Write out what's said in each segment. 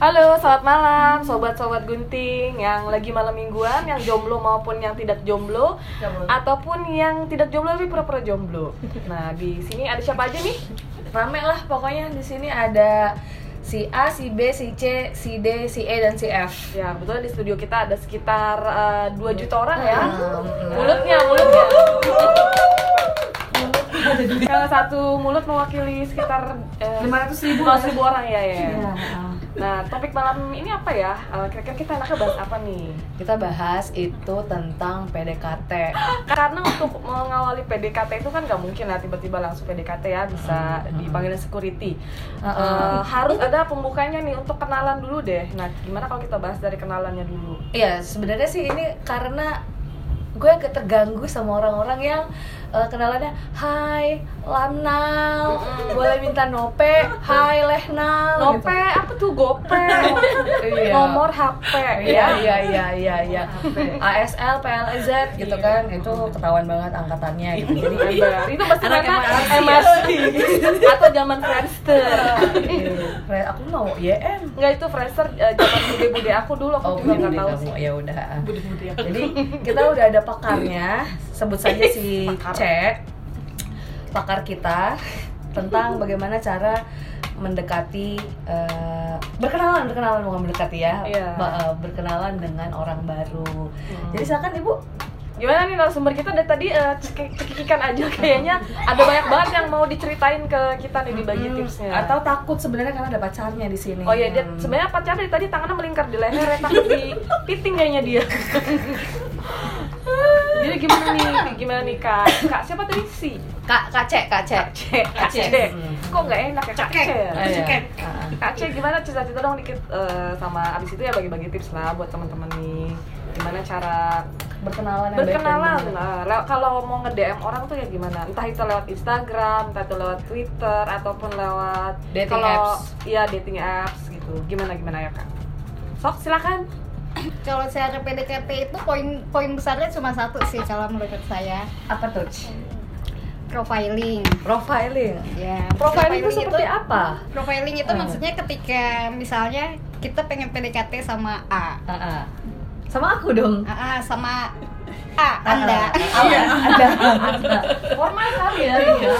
Halo, selamat malam sobat-sobat gunting yang lagi malam mingguan, yang jomblo maupun yang tidak jomblo, ataupun yang tidak jomblo tapi pura-pura jomblo. Nah, di sini ada siapa aja nih? Rame lah pokoknya di sini ada si A, si B, si C, si D, si E dan si F. Ya, kebetulan di studio kita ada sekitar eh, 2 juta orang ya. Mulutnya, mulutnya. Kalau satu mulut mewakili sekitar eh, 500 ribu. 500 ribu orang ya, ya. Iya. Nah, topik malam ini apa ya? Eh, Kira-kira kita enaknya bahas apa nih? Kita bahas itu tentang PDKT. Karena untuk mengawali PDKT itu kan nggak mungkin lah tiba-tiba langsung PDKT ya bisa dipanggil security. Eh, harus ada pembukanya nih untuk kenalan dulu deh. Nah, gimana kalau kita bahas dari kenalannya dulu? Iya, sebenarnya sih ini karena gue agak terganggu sama orang-orang yang eh, kenalannya Hai, Lamnal, Mm-mm. Boleh minta nope, Hai Lehnal Nope, apa tuh gope? Iya. Nomor HP Iya ya. iya iya iya iya. ASL, PLZ gitu kan, itu ketahuan banget angkatannya gitu. Jadi. Itu pasti mereka. MRC atau zaman Friendster. Iya, aku mau YM. Enggak itu Friendster eh, zaman bude-bude aku dulu aku Oh, juga nggak tahu sih. Ya udah. Jadi kita udah ada pakarnya, sebut saja si Pakar. C, pakar kita tentang bagaimana cara mendekati eh, berkenalan berkenalan bukan mendekati ya Iya. Ba- eh, berkenalan dengan orang baru Hmm. jadi silakan ibu Gimana nih narasumber kita dari tadi cekik- cekikikan aja kayaknya ada banyak banget yang mau diceritain ke kita nih dibagi Hmm, tipsnya. atau takut sebenarnya karena ada pacarnya di sini Oh iya, dia Hmm. sebenarnya pacar dari tadi tangannya melingkar di leher, ya, takut di piting kayaknya dia. Jadi gimana nih, gimana nih kak? Kak siapa tadi si? Kak kak C kak C Kak C, Kak C. Hmm. Kok nggak enak ya Kak C? Ah. Ah. Kak C gimana cerita-cerita dong dikit eh, sama abis itu ya bagi-bagi tips lah buat teman-teman nih. Gimana cara berkenalan yang baik dan berkenalan lew- kalau mau nge DM orang tuh ya gimana entah itu lewat Instagram entah itu lewat Twitter ataupun lewat Dating kalau apps. iya dating apps gitu gimana gimana ya kak sok silakan Kalau cara PDKT itu poin poin besarnya cuma satu sih kalau menurut saya apa tuh profiling. profiling Ya. profiling itu seperti apa Profiling itu Hmm. maksudnya ketika misalnya kita pengen PDKT sama A, Ah, ah. sama aku dong A, A sama A, Anda. Iya, ada, ada. formal sekali ya iya.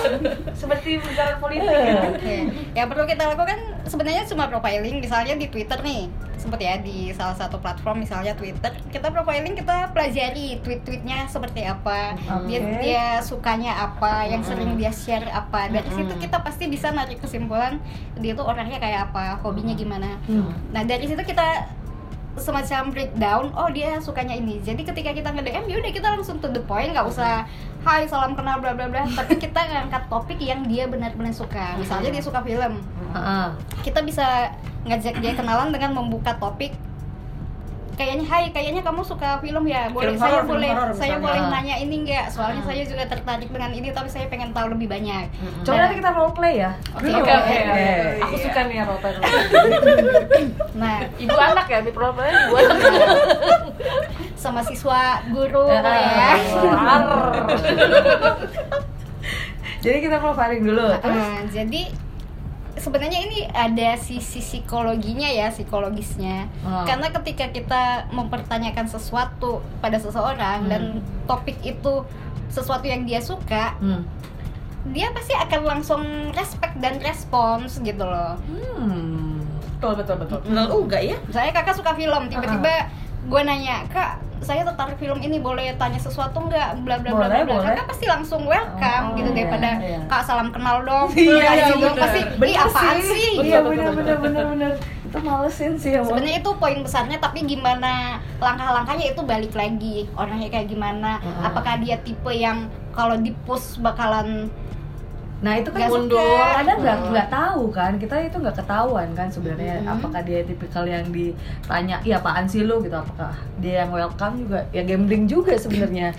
seperti bicara politik ya. Oke. Yang perlu kita lakukan sebenarnya cuma profiling, misalnya di Twitter nih, sempat ya di salah satu platform misalnya Twitter, kita profiling kita pelajari tweet-tweetnya seperti apa, dia Oke. dia sukanya apa, yang sering dia share apa. Dari situ Mm-mm. kita pasti bisa narik kesimpulan dia tuh orangnya kayak apa, hobinya gimana. Hmm. Nah dari situ kita semacam breakdown oh dia sukanya ini. Jadi ketika kita nge DM ya udah kita langsung to the point nggak usah Hai salam kenal bla bla bla. Tapi kita ngangkat topik yang dia benar-benar suka. Misalnya dia suka film. Kita bisa ngajak dia kenalan dengan membuka topik kayaknya Hai kayaknya kamu suka film ya boleh Film saya film boleh horor saya misalnya. boleh Ah. nanya ini enggak soalnya saya juga tertarik dengan ini tapi saya pengen tahu lebih banyak Coba Nah, nanti kita role play ya. Oke, Oke oke, oke oke. oke. Iya. Aku suka nih role play nah Ibu anak ya di profil ibu anak. sama siswa guru Ah, ya. Jadi kita profiling dulu. Terus Nah, jadi sebenarnya ini ada sisi psikologinya ya, psikologisnya. Hmm. Karena ketika kita mempertanyakan sesuatu pada seseorang Hmm. dan topik itu sesuatu yang dia suka, hmm. dia pasti akan langsung respect dan respons gitu loh. Hmm. Betul betul betul. Benar juga ya. Misalnya kakak suka film, tiba-tiba gue nanya, kak saya tertarik film ini boleh tanya sesuatu nggak bla bla bla bla bla kakak pasti langsung welcome Oh, gitu iya, daripada iya. kak salam kenal dong Iya, iya, dong, bener. pasti ih Bener apaan sih, Iya benar betul. benar benar. Itu malesin sih ya. Sebenarnya itu poin besarnya tapi gimana langkah-langkahnya itu balik lagi orangnya kayak gimana Heeh. apakah dia tipe yang kalau di push bakalan Nah itu kan mundur. kadang nggak Hmm. nggak tahu kan kita itu nggak ketahuan kan sebenarnya Hmm. apakah dia tipikal yang ditanya iya apaan sih lu gitu apakah dia yang welcome juga ya gambling juga sebenarnya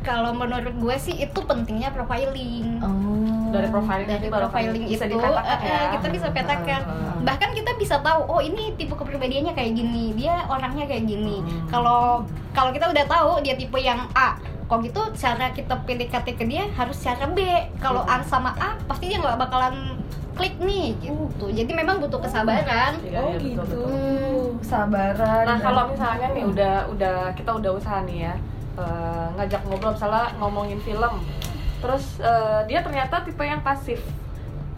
kalau menurut gue sih itu pentingnya profiling oh Dari profiling dari profiling bisa itu dipetakan eh, ya. eh, kita bisa petakan Heeh. bahkan kita bisa tahu oh ini tipe kepribadiannya kayak gini dia orangnya kayak gini Hmm. kalau kalau kita udah tahu dia tipe yang A kok gitu cara kita PDKT ke dia harus cara B kalau A sama A pasti dia nggak bakalan klik nih gitu jadi memang butuh kesabaran Iya, oh iya, betul, gitu betul. sabaran Nah dan- kalau misalnya nih udah udah kita udah usaha nih ya eh, ngajak ngobrol misalnya ngomongin film, terus eh, dia ternyata tipe yang pasif,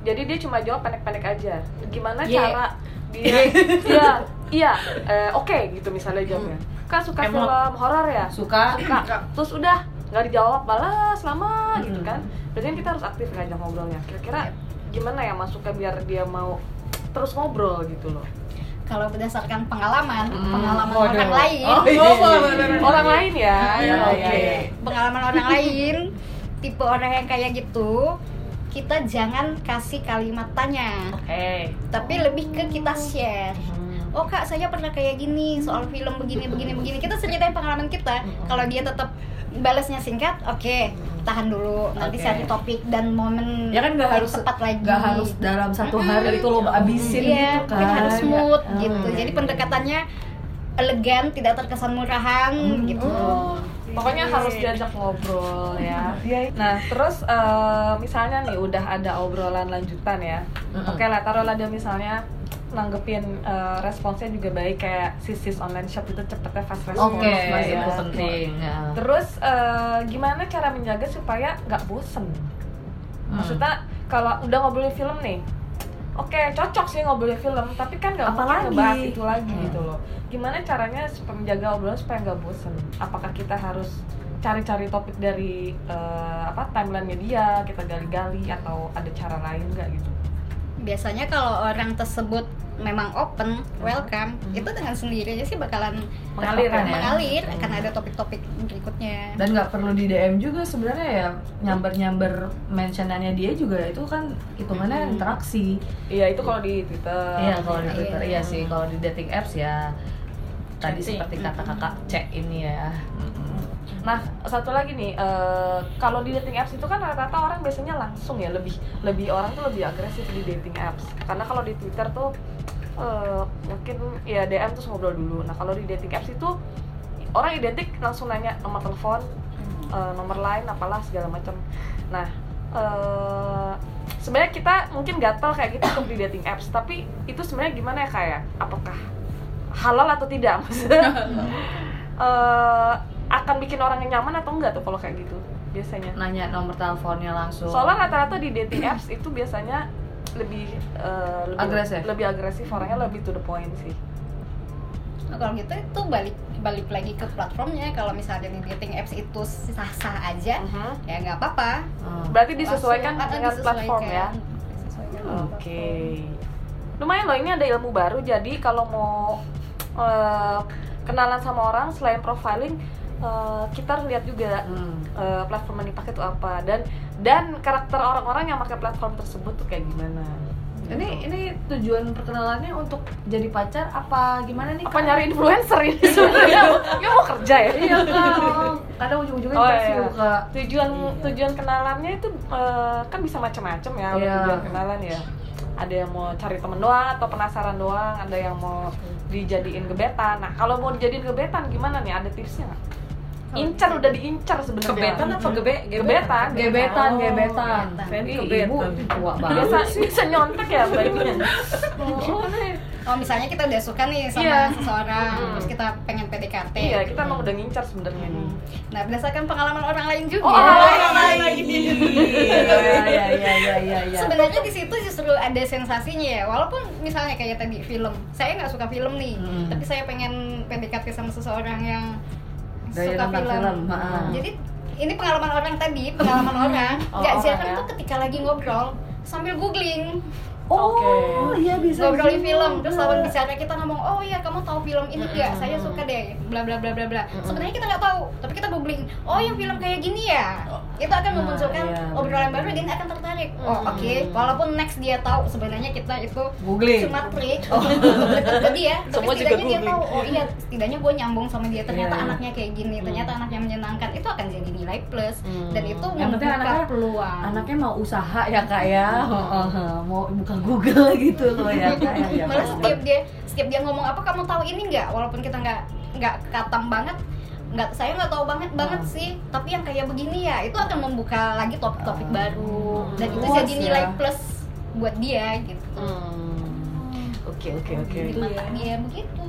jadi dia cuma jawab pendek-pendek aja. Gimana Yeah. cara dia? Iya, iya, eh, oke gitu misalnya jawabnya. Kak suka Emot. film horor ya? suka Suka. Terus udah nggak dijawab balas lama gitu Hmm. kan? Berarti kan kita harus aktif ngajak ngobrolnya. Kira-kira gimana ya masuknya biar dia mau terus ngobrol gitu loh? kalau berdasarkan pengalaman Hmm. pengalaman Waduh. orang lain Oh, iya. Orang lain ya? Iya, Iya, oke. iya. pengalaman orang lain tipe orang yang kayak gitu kita jangan kasih kalimat tanya Oke. tapi lebih ke kita share oh kak saya pernah kayak gini soal film begini begini begini kita ceritain pengalaman kita kalau dia tetap balasnya singkat oke tahan dulu nanti Oke. cari topik dan momen ya kan nggak yang harus tepat lagi nggak harus dalam satu hari itu lo abisin iya gitu kan harus smooth Hmm. gitu jadi pendekatannya elegan tidak terkesan murahan Hmm. gitu Oh, pokoknya harus diajak ngobrol ya. Nah, terus eh, misalnya nih udah ada obrolan lanjutan ya. Mm-mm. Oke lah, taruhlah dia misalnya nanggepin eh, responsnya juga baik kayak sisis online shop itu cepetnya fast response Oke, lah ya. itu penting. Ya. Terus eh, gimana cara menjaga supaya nggak bosen? Hmm. Maksudnya kalau udah ngobrolin film nih, oke cocok sih ngobrolin film, tapi kan nggak mungkin ngebahas itu lagi Hmm. gitu loh. Gimana caranya supaya menjaga obrolan supaya nggak bosen? Apakah kita harus cari-cari topik dari eh, apa timelinenya dia, kita gali-gali atau ada cara lain nggak gitu? Biasanya kalau orang tersebut memang open welcome itu dengan sendirinya sih bakalan Mengalir ya? mengalir akan ada topik-topik berikutnya. Dan nggak perlu di DM juga sebenarnya ya nyamber nyamber mentionannya dia juga itu kan hitungannya interaksi. Iya itu kalau di Twitter. iya kalau di Iya. Twitter iya sih. Kalau di dating apps ya tadi Chatting. seperti kata kakak cek ini ya Nah, satu lagi nih, eh, kalau di dating apps itu kan rata-rata orang biasanya langsung ya lebih lebih orang tuh lebih agresif di dating apps. Karena kalau di Twitter tuh eh, mungkin ya DM terus ngobrol dulu. Nah, kalau di dating apps itu orang identik langsung nanya nomor telepon, eh, nomor lain, apalah segala macam. Nah, eh, sebenarnya kita mungkin gatel kayak gitu untuk di dating apps, tapi itu sebenarnya gimana ya kayak apakah halal atau tidak maksudnya? Akan bikin orang yang nyaman atau enggak tuh kalau kayak gitu biasanya nanya nomor teleponnya langsung soalnya rata-rata di dating apps itu biasanya lebih eh, lebih Agresif? lebih agresif orangnya lebih to the point sih Nah, kalau gitu itu balik balik lagi ke platformnya kalau misalnya di dating apps itu sah-sah aja Mhm. ya nggak apa-apa Hmm. berarti disesuaikan Langsung, dengan disesuaikan. platform ya oke platform. lumayan loh ini ada ilmu baru jadi kalau mau eh, kenalan sama orang selain profiling eh, kita harus lihat juga Hmm. eh, platform yang dipakai itu apa. Dan dan karakter orang-orang yang pakai platform tersebut tuh kayak gimana. Ini ini tujuan perkenalannya untuk jadi pacar apa gimana nih apa Kak? nyari influencer ini? Sebenarnya ya mau kerja ya? Iya kadang ujung-ujungnya Oh, iya. kak. Tujuan tujuan kenalannya itu eh, kan bisa macam-macam ya Iya. tujuan kenalan ya. Ada yang mau cari temen doang atau penasaran doang ada yang mau dijadiin gebetan. Nah kalau mau dijadiin gebetan gimana nih? Ada tipsnya nggak incar udah diincar sebenarnya. Kebetan apa gebe? gebetan. gebetan. Oh, gebetan. Gebetan. Ibu tua banget biasa bisa nyontek ya baiknya Oh, oh misalnya kita udah suka nih sama Iya. seseorang Hmm. terus kita pengen PDKT iya kita emang udah ngincar sebenarnya. Nih nah berdasarkan pengalaman orang lain juga. Oh orang lain lagi. iya iya iya iya iya iya sebenarnya di situ justru ada sensasinya ya. Walaupun misalnya kayak tadi film saya nggak suka film nih. Hmm. tapi saya pengen PDKT sama seseorang yang Suka film, film. Hmm. jadi ini pengalaman orang tadi pengalaman orang Oh, nggak jarang ya. tuh ketika lagi ngobrol sambil googling oh Oke. iya bisa ngobrolin film terus lawan bicara kita ngomong oh iya kamu tahu film ini nggak? Saya Mm-mm. suka deh bla bla bla bla bla. Sebenarnya kita nggak tahu tapi kita googling oh yang film kayak gini ya? Itu akan Nah, memunculkan iya, obrolan baru dan akan tertarik. Oh Mm. oke. Walaupun next dia tahu sebenarnya kita itu googling. cuma trik. Oh. Ke dia tapi Semua juga setidaknya dia googling. tahu oh iya setidaknya gue nyambung sama dia. Ternyata Iya. anaknya kayak gini ternyata anaknya menyenangkan. Itu akan jadi nilai plus. Hmm. dan itu Yang penting membuka anaknya- peluang anaknya mau usaha ya kak ya. Mau buka Google gitu loh ya ya, ya malah setiap dia setiap dia ngomong apa kamu tahu ini nggak walaupun kita nggak nggak katam banget nggak saya nggak tahu banget banget Hmm. sih tapi yang kayak begini ya itu akan membuka lagi topik-topik Hmm. baru dan itu Luas jadi ya. nilai plus buat dia gitu Hmm. Oke oke oke. di mata dia begitu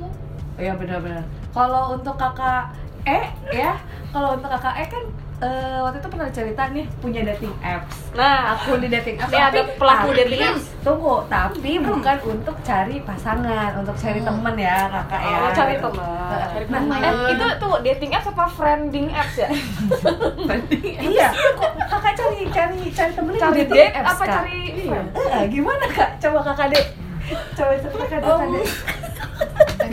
Iya benar-benar. Kalau untuk kakak E ya, kalau untuk kakak E kan eh, waktu itu pernah cerita nih punya dating apps. Nah, Akun di dating apps. Ini ada pelaku tapi- dating apps. Tunggu, tapi bukan untuk cari pasangan, untuk cari temen ya kakak ya. Oh, cari gitu. teman. Cari teman. teman. Eh, itu tuh dating apps apa friending apps ya? Iya, kok kakak cari cari cari temennya Cari di dating apps, apa Kak? cari Iya. Eh, gimana kak? Coba kakak deh. Coba ceritakan kakak deh.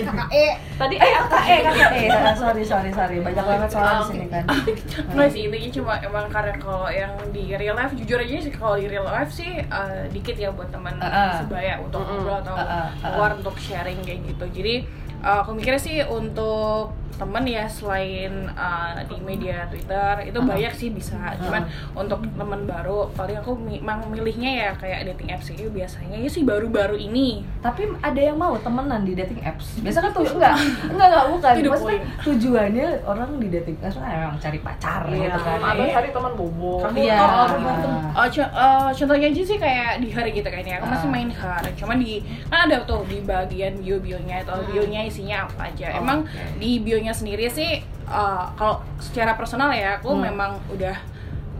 Kakak E. Tadi Eh kakak eh kakak eh Ah, sorry sorry sorry. Banyak banget soal di sini kan. Nggak sih, intinya cuma emang karena kalau yang di real life, jujur aja sih kalau di real life sih eh, dikit ya buat teman sebaya untuk ngobrol atau keluar untuk sharing kayak gitu. Jadi eh, aku mikirnya sih untuk temen ya selain eh, di media Twitter itu Uh-uh. banyak sih bisa. Cuman untuk teman baru paling aku mi- emang milihnya ya kayak dating apps itu biasanya ya sih baru-baru ini. Tapi ada yang mau temenan di dating apps. Biasa kan tuh enggak, enggak enggak bukan. Itu Maksudnya tujuannya orang di dating apps kan emang cari pacar Iya, gitu kan. Eh, cari teman bobo. Kamu Iya. berantem. Oh, eh, contohnya aja sih kayak di hari gitu kayaknya aku masih Ah. main hari cuman di kan ada tuh di bagian bio bionya atau bionya isinya apa aja Oh, emang di bionya sendiri sih eh, kalau secara personal ya aku Hmm. memang udah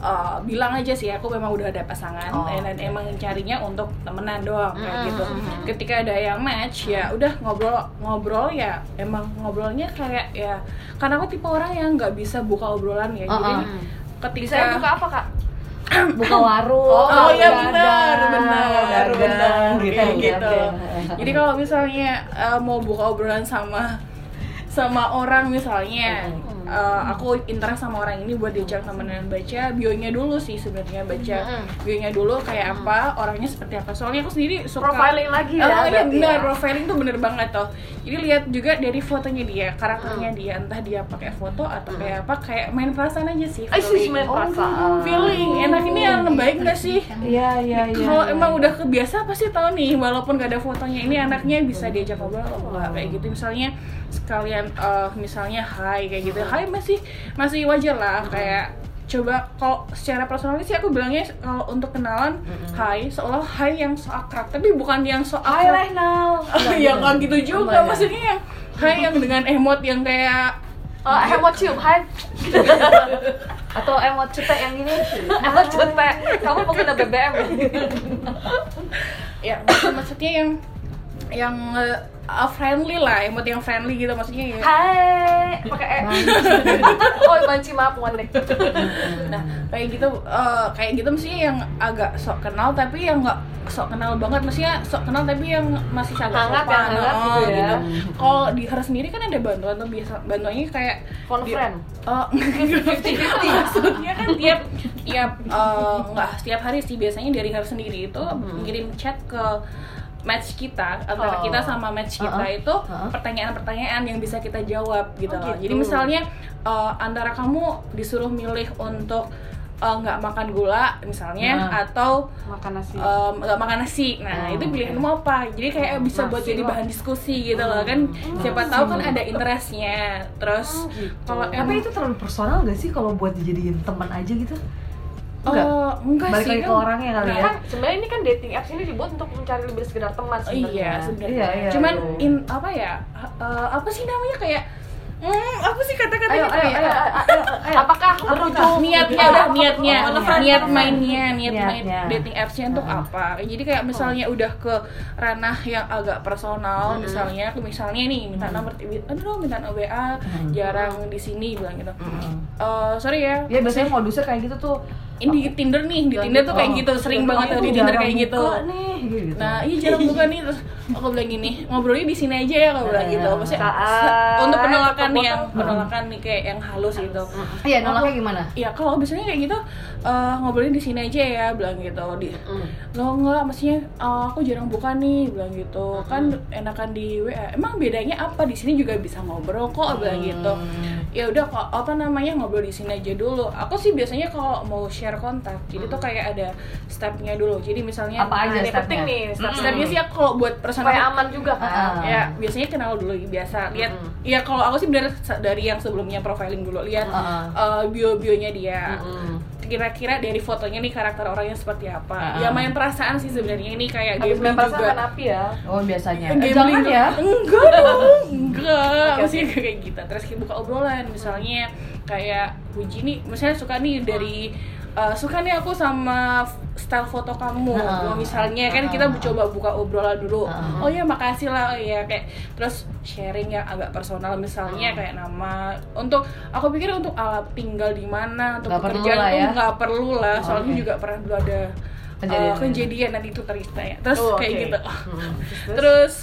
eh, bilang aja sih aku memang udah ada pasangan Oh, dan, oke. emang carinya untuk temenan doang kayak Hmm, gitu hmm, hmm. ketika ada yang match ya udah ngobrol ngobrol ya emang ngobrolnya kayak ya karena aku tipe orang yang nggak bisa buka obrolan ya jadi Uh-uh. ketika Bisa buka apa kak? buka warung. Oh, Oh iya benar, benar, benar, gitu. gitu. oke. Jadi kalau misalnya eh, mau buka obrolan sama sama orang misalnya, Hmm. Eh, aku interest sama orang ini buat diajak temenan baca bionya dulu sih sebenarnya baca Hmm. bionya dulu kayak apa, orangnya seperti apa. Soalnya aku sendiri suka Profiling lagi ya, Oh iya berarti benar, ya? profiling tuh bener banget tuh. Jadi lihat juga dari fotonya dia, karakternya Hmm. dia, entah dia pakai foto atau kayak apa, kayak main perasaan aja sih. Sih feeling. main perasaan. feeling enak ini yang baik nggak sih? Iya iya iya. kalau iya, emang iya. udah kebiasa pasti tahu nih walaupun gak ada fotonya ini anaknya bisa diajak ngobrol atau enggak kayak gitu misalnya sekalian eh, misalnya hai kayak gitu hai masih masih wajar lah kayak coba kalau secara personal sih aku bilangnya kalau untuk kenalan hai seolah hai yang so akrab tapi bukan yang so Hai akrab. Lehnal. ya nggak gitu juga Enggak, ya? maksudnya yang hai yang dengan emot yang kayak Oh, emot cium, hai. Atau emot cute yang gini Emot cute Kamu pengguna BBM ya maksud- maksudnya yang yang eh, uh, friendly lah emot yang friendly gitu maksudnya ya. Hai Pakai E. Oh, banci maaf, ngondek Nah, kayak gitu eh, kayak gitu mestinya yang agak sok kenal tapi yang nggak sok kenal banget mestinya sok kenal tapi yang masih agak Hangat, sopan. yang hangat Oh, gitu ya. Kalau di her sendiri kan ada bantuan tuh biasa bantuannya kayak Phone di- friend? Oh, maksudnya kan tiap tiap eh, nggak setiap hari sih biasanya dari her sendiri itu ngirim chat ke match kita antara Oh. kita sama match kita Uh-uh. itu Uh-uh. pertanyaan-pertanyaan yang bisa kita jawab gitu Oh, loh. gitu. Jadi misalnya eh, antara kamu disuruh milih untuk eh, nggak makan gula misalnya Nah. atau Makan nasi nggak makan nasi. Nah, Oh, itu oke. pilihanmu apa? Jadi kayak bisa buat Nasi jadi bahan diskusi gitu loh kan. Siapa tahu kan ada interestnya. Terus kalau Tapi itu terlalu personal gak sih kalau buat dijadiin teman aja gitu? Enggak, enggak. enggak Balik sih lagi kan. ke orangnya kali Nah, ya. kan sebenarnya ini kan dating apps ini dibuat untuk mencari lebih sekedar teman sebenarnya. iya sebenarnya. Iya, iya, Cuman iya. in apa ya? eh, apa sih namanya kayak hmm, apa sih Ayo, kata-katanya ayo, kayak ayo, ayo, ayo. Apakah berujung niatnya udah niatnya Oh, niat niat. mainnya niat main dating appsnya untuk apa jadi kayak misalnya udah ke ranah yang agak personal misalnya aku misalnya nih minta nomor aduh dong minta nomor WA jarang di sini bilang gitu. Eh, sorry ya Ya biasanya modusnya kayak gitu tuh. Ini di Tinder nih di Tinder tuh kayak gitu sering banget tuh di Tinder kayak gitu gitu. Nah, iya jarang buka nih terus aku bilang gini, ngobrolnya di sini aja ya kalau bilang gitu. Maksudnya Saat se- untuk penolakan yang penolakan nih kayak yang halus gitu. Iya, nolaknya gimana? Ya kalau biasanya kayak gitu eh, ngobrolnya di sini aja ya bilang gitu. Di Mm. lo enggak maksudnya "Eh, aku jarang buka nih bilang gitu. Kan enakan di WA. Emang bedanya apa? Di sini juga bisa ngobrol kok bilang gitu. Ya udah kok apa namanya ngobrol di sini aja dulu. Aku sih biasanya kalau mau share kontak, jadi tuh kayak ada stepnya dulu. Jadi misalnya Apa aja stepnya? penting nih, step Stepnya sih aku kalau buat personal supaya aman juga kan. Ah. ya biasanya kenal dulu biasa lihat Mm-mm. ya kalau aku sih bener dari yang sebelumnya profiling dulu lihat Ah. uh, bio bionya dia Mm-mm. Kira-kira dari fotonya nih karakter orangnya seperti apa. Ah. ya main perasaan sih sebenarnya. Ini kayak habis gambling main perasaan juga. main api ya? Oh biasanya. Eh, Gambling jangan ya. enggak dong. Enggak. Oke, maksudnya kayak gitu. Terus kita buka obrolan. Misalnya kayak Puji nih misalnya suka nih dari uh, suka nih aku sama style foto kamu Heeh. misalnya kan kita Heeh. coba buka obrolan dulu Heeh. oh ya makasih lah oh ya kayak terus sharing yang agak personal misalnya kayak nama untuk aku pikir untuk alat tinggal di mana untuk perlu pekerjaan lah tuh ya. nggak perlu lah soalnya Oke. juga pernah dulu ada Kejadian. uh, kejadian nanti itu cerita ya terus Oh, kayak gitu Hmm. terus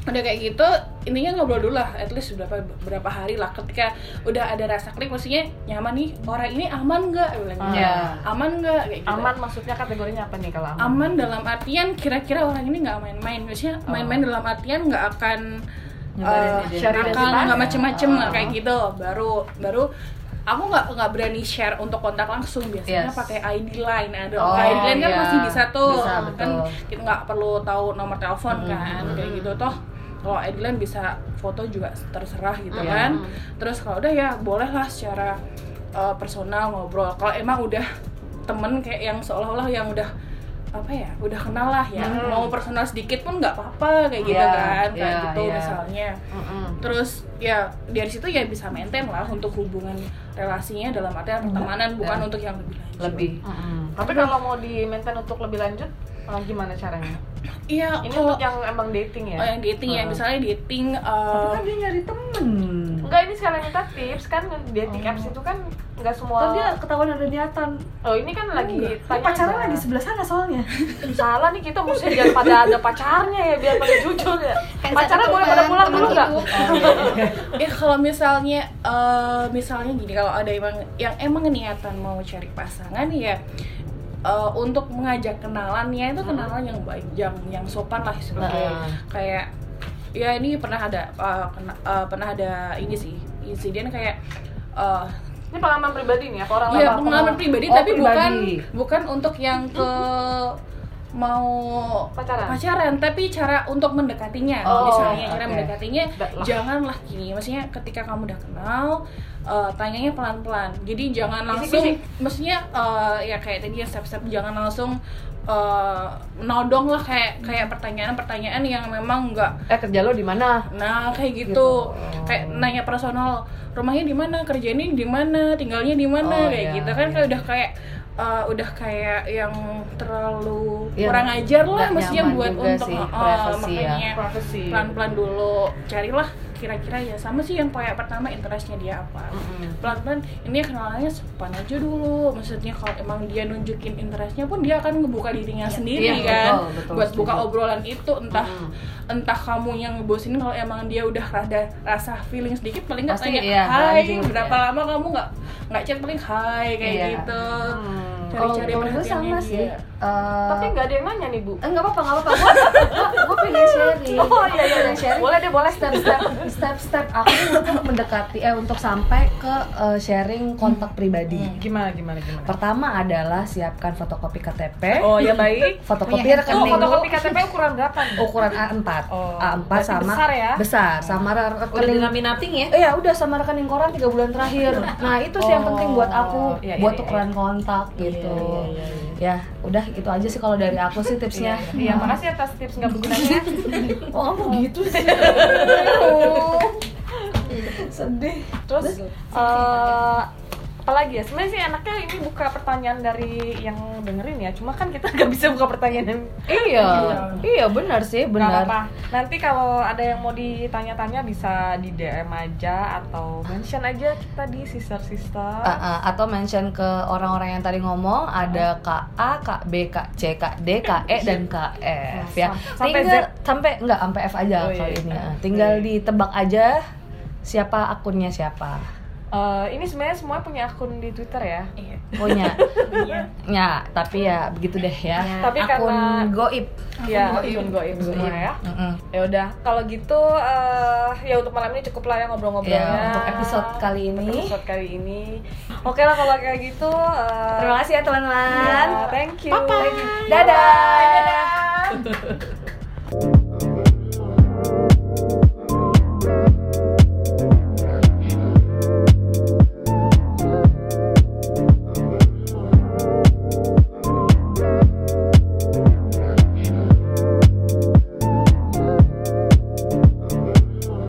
udah kayak gitu intinya ngobrol dulu lah at least berapa berapa hari lah. Ketika udah ada rasa klik maksudnya nyaman nih orang ini aman nggak? Bilang gitu. Iya. aman nggak? Kayak gitu. Aman maksudnya kategorinya apa nih kalau aman? Aman dalam artian kira-kira orang ini nggak main-main. Maksudnya main-main dalam artian nggak akan eh, nakal identitas. nggak macem-macem nggak kayak gitu. Baru baru aku nggak nggak berani share untuk kontak langsung. Biasanya Yes. pakai ID line. Ada Oh, ID line kan iya. masih bisa tuh. Bisa, kan kita nggak perlu tahu nomor telepon Mm, kan mm, kayak gitu. Toh kalau ID line bisa foto juga terserah gitu Iya. kan terus kalau udah ya bolehlah secara uh, personal ngobrol kalau emang udah temen kayak yang seolah-olah yang udah apa ya udah kenal lah ya Hmm. mau personal sedikit pun nggak apa-apa kayak gitu Iya, kan kayak iya, gitu iya. misalnya Mm-mm. terus ya dari situ ya bisa maintain lah untuk hubungan relasinya dalam artian pertemanan bukan untuk yang lebih lanjut Lebih. tapi kalau mau di maintain untuk lebih lanjut eh, gimana caranya iya ini kalau untuk yang emang dating ya oh, yang dating ya Hmm. misalnya dating Tapi uh, kan dia nyari temen. enggak ini sekalian minta tips kan dating apps itu kan nggak semua Kan dia ketahuan ada niatan. oh ini kan lagi Ini tanya pacaran lagi sebelah sana soalnya. salah nih kita mesti jangan pada ada pacarnya ya biar pada jujur ya pacaran boleh pada pulang dulu nggak hidup. ya kalau misalnya eh, misalnya gini kalau ada emang yang emang niatan mau cari pasangan ya eh, untuk mengajak kenalannya itu kenalan yang baik yang yang sopan lah istilahnya Nah. kayak ya ini pernah ada eh, kena- eh, pernah ada ini sih insiden kayak eh, ini pengalaman pribadi nih apa orang Iya pengalaman pribadi Oh, tapi bukan pribadi. bukan untuk yang ke mau Pacaran? pacaran tapi cara untuk mendekatinya Oh, misalnya cara oke. mendekatinya janganlah gini maksudnya ketika kamu udah kenal eh, tanyanya pelan-pelan jadi jangan langsung maksudnya eh, ya kayak tadi ya step-step jangan langsung eh, nodong lah kayak kayak pertanyaan-pertanyaan yang memang enggak Eh kerja lo di mana? Nah, kayak gitu. Gitu. Kayak nanya personal, rumahnya di mana, kerjanya di mana, tinggalnya di mana, Oh, kayak iya, gitu kan iya. kayak udah kayak uh, udah kayak yang terlalu Iya, kurang ajar lah maksudnya buat juga untuk sih, uh, privacy ya. makanya pelan-pelan dulu carilah kira-kira ya sama sih yang kayak pertama interestnya dia apa Mm-mm. pelan-pelan ini kenalannya sopan aja dulu maksudnya kalau emang dia nunjukin interestnya pun dia akan ngebuka dirinya sendiri iya, kan betul, betul, buat buka setuju. obrolan itu entah Mm. entah kamu yang ngebosin kalau emang dia udah rada rasa feeling sedikit paling nggak tanya iya, hai lanjut, berapa iya. lama kamu nggak nggak chat paling hai kayak Iya. gitu Hmm. Kalau cari-cari kalau gue sama dia. sih. Eh, tapi nggak ada yang nanya nih bu Eh, nggak apa-apa, nggak apa-apa. Gue pengen sharing. oh iya iya Pengen sharing. boleh deh boleh Step-step, step-step aku untuk mendekati, eh untuk sampai ke eh, sharing kontak pribadi. gimana gimana gimana Pertama adalah siapkan fotokopi KTP, oh ya baik fotokopi oh rekening fotokopi KTP ukuran berapa nih? ukuran A4. Oh, A4 berarti sama besar ya? besar sama re- Udah rekening dinaminating ya? Eh, ya udah sama rekening koran tiga bulan terakhir. Nah itu sih yang Oh, penting buat aku, iya, iya, buat iya, tukeran kontak gitu. Iya, iya, iya. Ya udah itu aja sih kalau dari aku sih tipsnya. Iya, makasih atas tips nggak bergunanya. Oh kamu gitu sih. Sedih. Terus eh apalagi ya sebenarnya sih enaknya ini buka pertanyaan dari yang dengerin ya cuma kan kita nggak bisa buka pertanyaan yang Iya, iya benar sih, Nggak benar. apa-apa. Nanti kalau ada yang mau ditanya-tanya bisa di DM aja atau mention aja kita di sister sister. Uh, uh, atau mention ke orang-orang yang tadi ngomong ada KA, KB, KC, KD, KE dan KF ya. Sampai Tinggal Z. sampai enggak sampai F aja Oh, iya. kali ini. ya. Tinggal ditebak aja siapa akunnya siapa uh, ini sebenarnya semua punya akun di Twitter ya? Iya. Punya. Iya. ya, tapi ya begitu deh ya. ya tapi akun karena goib. Iya, akun goib semua iya ya. Mm -hmm. Ya udah, kalau gitu uh, ya untuk malam ini cukup lah ya ngobrol-ngobrolnya. Ya, untuk episode kali ini. Untuk episode kali ini. Oke lah kalau kayak gitu. Uh, Terima kasih ya teman-teman. Ya, thank you. Bye -bye. Dadah. Bye. Dadah.